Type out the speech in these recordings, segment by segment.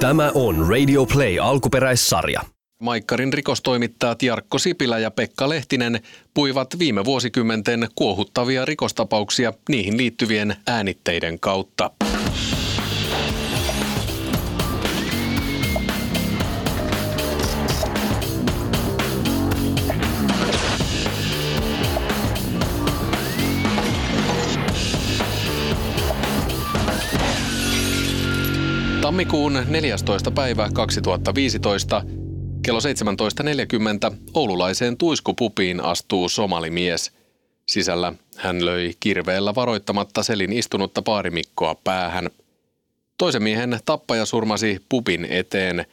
Tämä on Radio Play alkuperäissarja. Maikkarin rikostoimittajat Jarkko Sipilä ja Pekka Lehtinen puivat viime vuosikymmenten kuohuttavia rikostapauksia niihin liittyvien äänitteiden kautta. Tammikuun 14. päivä 2015 kello 17.40 oululaiseen tuiskupupiin astuu somalimies. Sisällä hän löi kirveellä varoittamatta selin istunutta paarimikkoa päähän. Toisen miehen tappaja surmasi pupin eteen.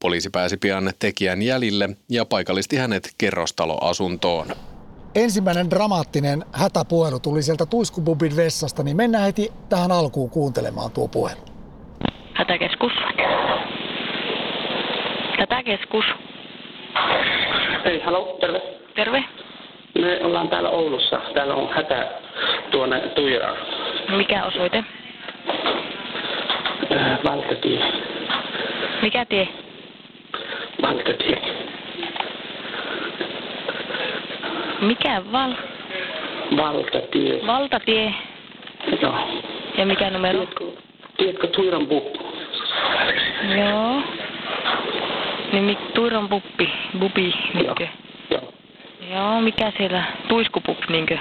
Poliisi pääsi pian tekijän jäljille ja paikallisti hänet kerrostaloasuntoon. Ensimmäinen dramaattinen hätäpuhelu tuli sieltä Tuiskupubin vessasta, niin mennään heti tähän alkuun kuuntelemaan tuo puhelu. Hätäkeskus. Hätäkeskus. Hei, halo, terve. Terve. Me ollaan täällä Oulussa. Täällä on hätä tuonne Tuiraan. Mikä osoite? Äh, Valtatie. Mikä tie? Valtatie. Mikä val? Valtatie. Valtatie. Joo. Ja mikä numero? Tiedätkö, tiedätkö Tuiran puppu? Joo. Niin mi- Tuiran puppi. Bubi, niinkö? Joo. Joo, mikä siellä? Tuiskupup, niinkö?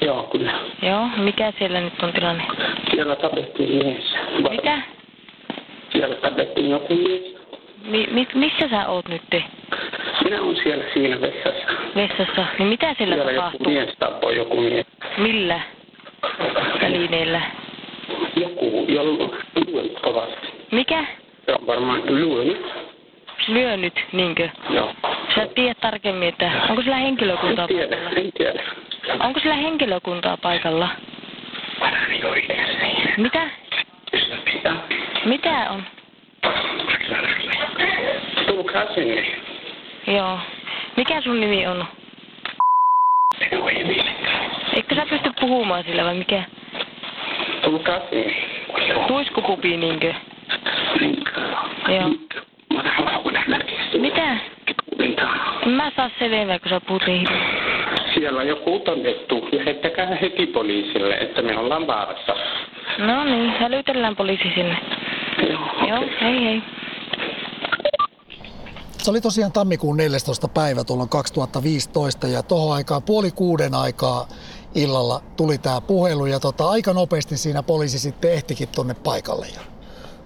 Joo, kyllä. Joo, mikä siellä nyt on tilanne? Siellä tapettiin mies. Mitä? Siellä tapettiin joku mies. Mi- mi- missä sä oot nyt? Minä olen siellä siinä vessassa. Vessassa. Niin mitä siellä Siellä joku tapahtuu? mies tappoi joku mies. Millä välineillä? Joku, jolla kovasti. Mikä? Se on varmaan lyönyt. Lyönyt, niinkö? Joo. Sä et tiedä tarkemmin, että onko sillä henkilökuntaa En tiedä, paikalla? en tiedä. Onko sillä henkilökuntaa paikalla? Mitä? Mitä? Mitä on? Tulkaa sinne. Joo. Mikä sun nimi on? Eikö sä pysty puhumaan sillä vai mikä? Tulkaa sinne. Tuiskupupi niinkö? Joo. Mitä? En mä saa selvää, kun sä puhut. Siellä on joku tonnettu. Lähettäkää heti poliisille, että me ollaan vaarassa. No niin, hälytellään poliisi sinne. Joo. Joo, hei hei. Se oli tosiaan tammikuun 14. päivä tuolloin 2015 ja tuohon aikaan puoli kuuden aikaa illalla tuli tämä puhelu ja tota, aika nopeasti siinä poliisi sitten ehtikin tuonne paikalle. Ja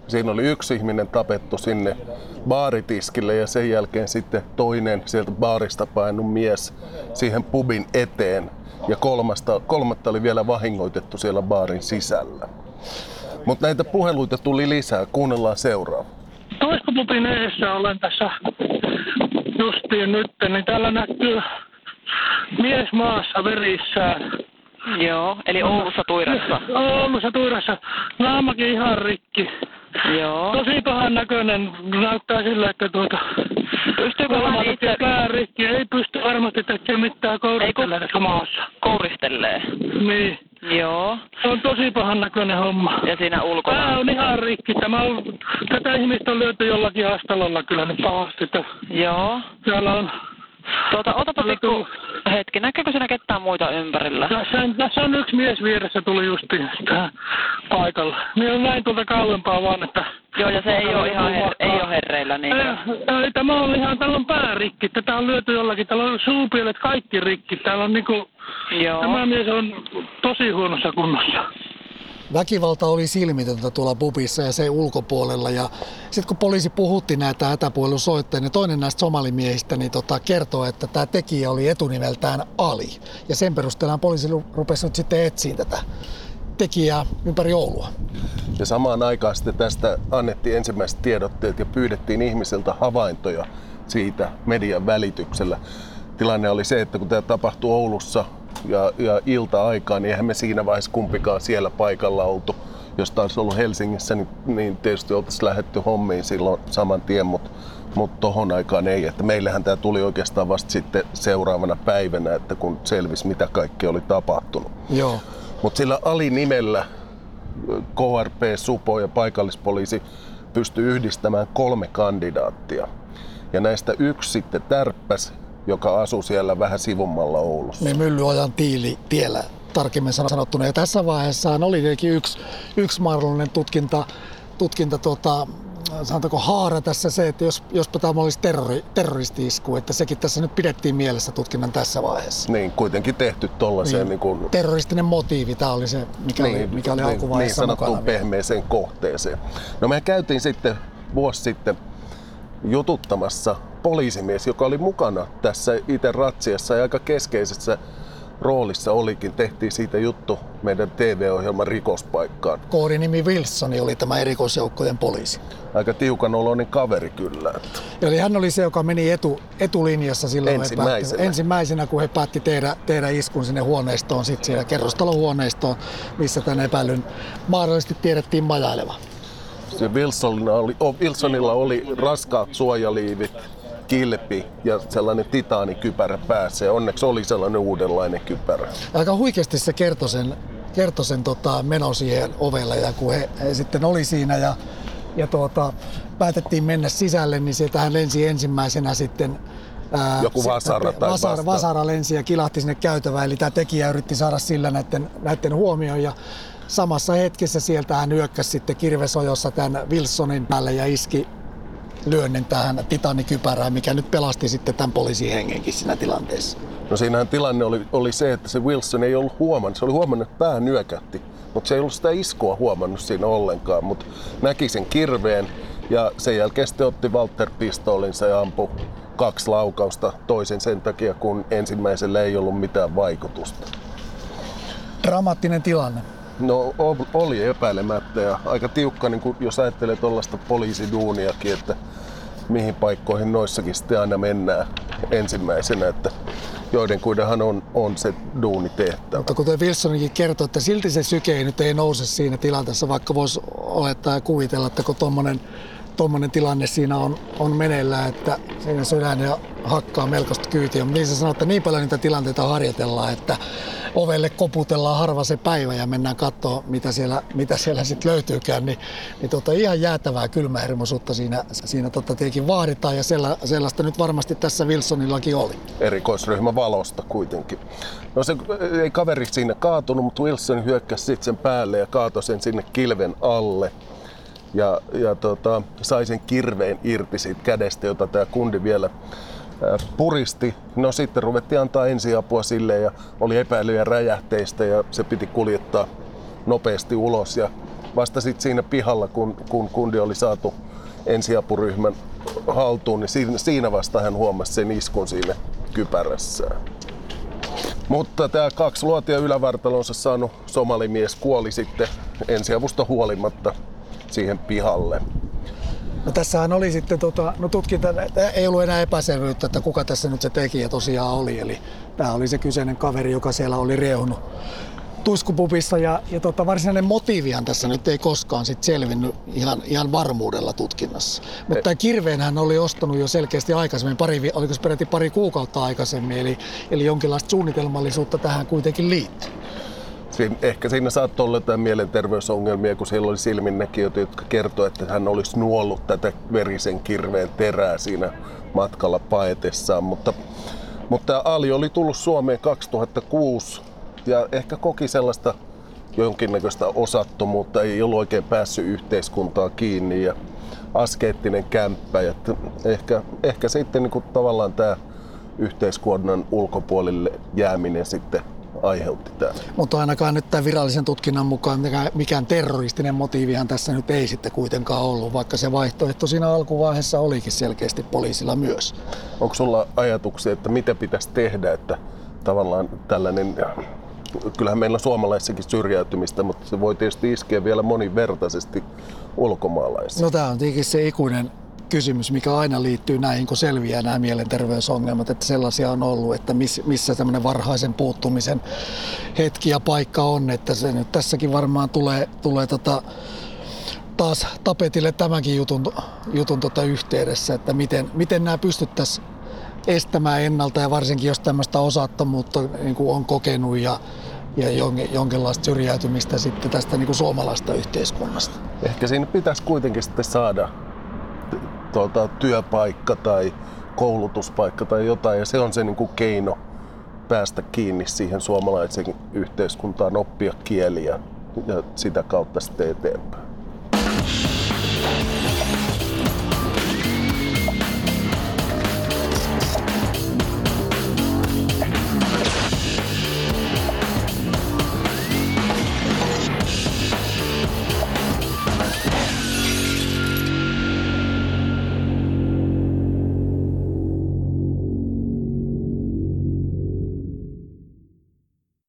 Siinä oli yksi ihminen tapettu sinne baaritiskille ja sen jälkeen sitten toinen sieltä baarista painut mies siihen pubin eteen. Ja kolmasta, kolmatta oli vielä vahingoitettu siellä baarin sisällä. Mutta näitä puheluita tuli lisää. Kuunnellaan seuraava. Toiskopupin edessä olen tässä justiin nyt, niin täällä näkyy mies maassa verissään. Joo, eli Oulussa Tuirassa. Oulussa Tuirassa. Naamakin ihan rikki. Joo. Tosi pahan näköinen. Näyttää sillä, että tuota... Pystyykö hän itse ja pää rikki. Ei pysty varmasti tekemään mitään kouristella tässä maassa. kouristelee? Niin. Joo. Se on tosi pahan näköinen homma. Ja siinä ulkona? Pää on ihan rikki. Tämä on, tätä ihmistä on lyöty jollakin hastalolla kyllä niin pahasti. Joo. täällä on Tuota, otapa pikku hetki. Näkyykö siinä ketään muita ympärillä? Tässä, on- tässä on yksi mies vieressä tuli justiin tähän paikalla. Niin on näin tuolta kauempaa vaan, että... Joo, ja se ei ole ihan her- ei ole herreillä niin. Ei, ei, tämä on ihan, täällä on pää rikki, tätä on lyöty jollakin, täällä on suupielet kaikki rikki, täällä on niinku, Joo. tämä mies on tosi huonossa kunnossa. Väkivalta oli silmitöntä tuolla pubissa ja se ulkopuolella. Ja sitten kun poliisi puhutti näitä hätäpuhelusoittajia, niin toinen näistä somalimiehistä niin tota, kertoo, että tämä tekijä oli etunimeltään Ali. Ja sen perusteella poliisi rupesi nyt sitten etsiä tätä tekijää ympäri Oulua. Ja samaan aikaan sitten tästä annettiin ensimmäiset tiedotteet ja pyydettiin ihmisiltä havaintoja siitä median välityksellä. Tilanne oli se, että kun tämä tapahtui Oulussa ja, ja ilta-aikaan, niin eihän me siinä vaiheessa kumpikaan siellä paikalla oltu. Jos taas ollut Helsingissä, niin, niin tietysti oltaisiin lähetty hommiin silloin saman tien, mutta mutta tohon aikaan ei. Että meillähän tämä tuli oikeastaan vasta sitten seuraavana päivänä, että kun selvisi mitä kaikkea oli tapahtunut. Joo. Mutta sillä alinimellä KRP, Supo ja paikallispoliisi pystyi yhdistämään kolme kandidaattia. Ja näistä yksi sitten tärppäs, joka asui siellä vähän sivummalla Oulussa. Niin Myllyojan tiili tiellä tarkemmin sanottuna. Ja tässä vaiheessa oli tietenkin yksi, yksi mahdollinen tutkinta, tutkinta tota, sanotaanko haara tässä se, että jos, jospa tämä olisi terrori, terroristi-isku, että sekin tässä nyt pidettiin mielessä tutkinnan tässä vaiheessa. Niin, kuitenkin tehty tollaiseen niin, niin kuin, Terroristinen motiivi, tämä oli se, mikä niin, oli, mikä oli niin, alkuvaiheessa niin sanottuun mukana. pehmeeseen kohteeseen. No me käytiin sitten vuosi sitten jututtamassa poliisimies, joka oli mukana tässä itse ratsiassa ja aika keskeisessä roolissa olikin. Tehtiin siitä juttu meidän TV-ohjelman rikospaikkaan. Koodinimi Wilsoni oli tämä erikoisjoukkojen poliisi. Aika tiukan oloinen kaveri kyllä. Että. Eli hän oli se, joka meni etu, etulinjassa silloin. he Ensimmäisenä. Päätti, ensimmäisenä, kun he päätti tehdä, tehdä iskun sinne huoneistoon, sitten siellä kerrostalohuoneistoon, missä tämän epäilyn mahdollisesti tiedettiin majailevan. Se Wilsonilla oli, oh, Wilsonilla oli raskaat suojaliivit, kilpi ja sellainen titaanikypärä päässä. Ja onneksi oli sellainen uudenlainen kypärä. Aika huikeasti se kertoi sen, kertoi sen tota, meno siihen ovelle ja kun he, he sitten oli siinä ja, ja tuota, päätettiin mennä sisälle, niin sieltähän lensi ensimmäisenä sitten ää, Joku vasara tai vasara, vasara lensi ja kilahti sinne käytävään, eli tämä tekijä yritti saada sillä näiden, näiden huomioon ja samassa hetkessä sieltä hän hyökkäsi sitten kirvesojossa tämän Wilsonin päälle ja iski lyönnin tähän titanikypärään, mikä nyt pelasti sitten tämän poliisin hengenkin siinä tilanteessa. No siinähän tilanne oli, oli se, että se Wilson ei ollut huomannut. Se oli huomannut, että pää nyökähti, mutta se ei ollut sitä iskua huomannut siinä ollenkaan. Mutta näki sen kirveen ja sen jälkeen sitten otti Walter pistoolinsa ja ampui kaksi laukausta toisen sen takia, kun ensimmäisellä ei ollut mitään vaikutusta. Dramaattinen tilanne. No oli epäilemättä ja aika tiukka, niin kun, jos ajattelee tuollaista poliisiduuniakin, että mihin paikkoihin noissakin sitten aina mennään ensimmäisenä, että joidenkuidenhan on, on se duuni tehtävä. Mutta kuten Wilsonikin kertoi, että silti se syke ei nyt ei nouse siinä tilanteessa, vaikka voisi olettaa ja kuvitella, että kun tuommoinen tuommoinen tilanne siinä on, on meneillään, että siinä sydän ja hakkaa melkoista kyytiä. Mutta niin sä sanoit, että niin paljon niitä tilanteita harjoitellaan, että ovelle koputellaan harva se päivä ja mennään katsoa, mitä siellä, mitä siellä sitten löytyykään, niin, niin tota, ihan jäätävää kylmähermoisuutta siinä, siinä tota, tietenkin vaaditaan ja sella, sellaista nyt varmasti tässä Wilsonillakin oli. erikoisryhmä valosta kuitenkin. No se ei kaveri siinä kaatunut, mutta Wilson hyökkäsi sitten sen päälle ja kaatoi sen sinne kilven alle. Ja, ja tota, sai sen kirveen irti siitä kädestä, jota tämä kundi vielä puristi. No sitten ruvettiin antaa ensiapua sille ja oli epäilyjä räjähteistä ja se piti kuljettaa nopeasti ulos. Ja vasta sitten siinä pihalla, kun, kun kundi oli saatu ensiapuryhmän haltuun, niin siinä, vasta hän huomasi sen iskun siinä kypärässään. Mutta tämä kaksi luotia ylävartalonsa saanut somalimies kuoli sitten ensiavusta huolimatta siihen pihalle. No tässähän oli sitten, tota, no tutkinta, ei ollut enää epäselvyyttä, että kuka tässä nyt se tekijä tosiaan oli. Eli tämä oli se kyseinen kaveri, joka siellä oli riehunut tuiskupupissa ja, ja tota, varsinainen motiivihan tässä nyt ei koskaan sit selvinnyt ihan, ihan varmuudella tutkinnassa. Mutta tämä kirveen hän oli ostanut jo selkeästi aikaisemmin, pari, oliko se peräti pari kuukautta aikaisemmin, eli, eli jonkinlaista suunnitelmallisuutta tähän kuitenkin liittyy. Ehkä siinä saattoi olla jotain mielenterveysongelmia, kun siellä oli silminnäkijöitä, jotka kertoivat, että hän olisi nuollut tätä verisen kirveen terää siinä matkalla paetessaan. Mutta, mutta Ali oli tullut Suomeen 2006 ja ehkä koki sellaista jonkinnäköistä osattomuutta, ei ollut oikein päässyt yhteiskuntaan kiinni ja askeettinen kämppä. Ja että ehkä, ehkä sitten niin kuin tavallaan tämä yhteiskunnan ulkopuolelle jääminen sitten aiheutti tämän. Mutta ainakaan nyt tämän virallisen tutkinnan mukaan mikään, terroristinen motiivihan tässä nyt ei sitten kuitenkaan ollut, vaikka se vaihtoehto siinä alkuvaiheessa olikin selkeästi poliisilla myös. Onko sulla ajatuksia, että mitä pitäisi tehdä, että tavallaan tällainen, kyllähän meillä on suomalaissakin syrjäytymistä, mutta se voi tietysti iskeä vielä monivertaisesti ulkomaalaisiin. No tämä on tietenkin se ikuinen kysymys, mikä aina liittyy näihin, kun selviää nämä mielenterveysongelmat, että sellaisia on ollut, että miss, missä tämmöinen varhaisen puuttumisen hetki ja paikka on, että se nyt tässäkin varmaan tulee, tulee tota, taas tapetille tämänkin jutun, jutun tota yhteydessä, että miten, miten nämä pystyttäisiin estämään ennalta ja varsinkin jos tämmöistä osattomuutta niin kuin on kokenut ja, ja jonkin, jonkinlaista syrjäytymistä sitten tästä niin kuin suomalaista yhteiskunnasta. Ehkä siinä pitäisi kuitenkin sitten saada tuota, työpaikka tai koulutuspaikka tai jotain, ja se on se niin kuin keino päästä kiinni siihen suomalaiseen yhteiskuntaan, oppia kieliä ja sitä kautta sitten eteenpäin.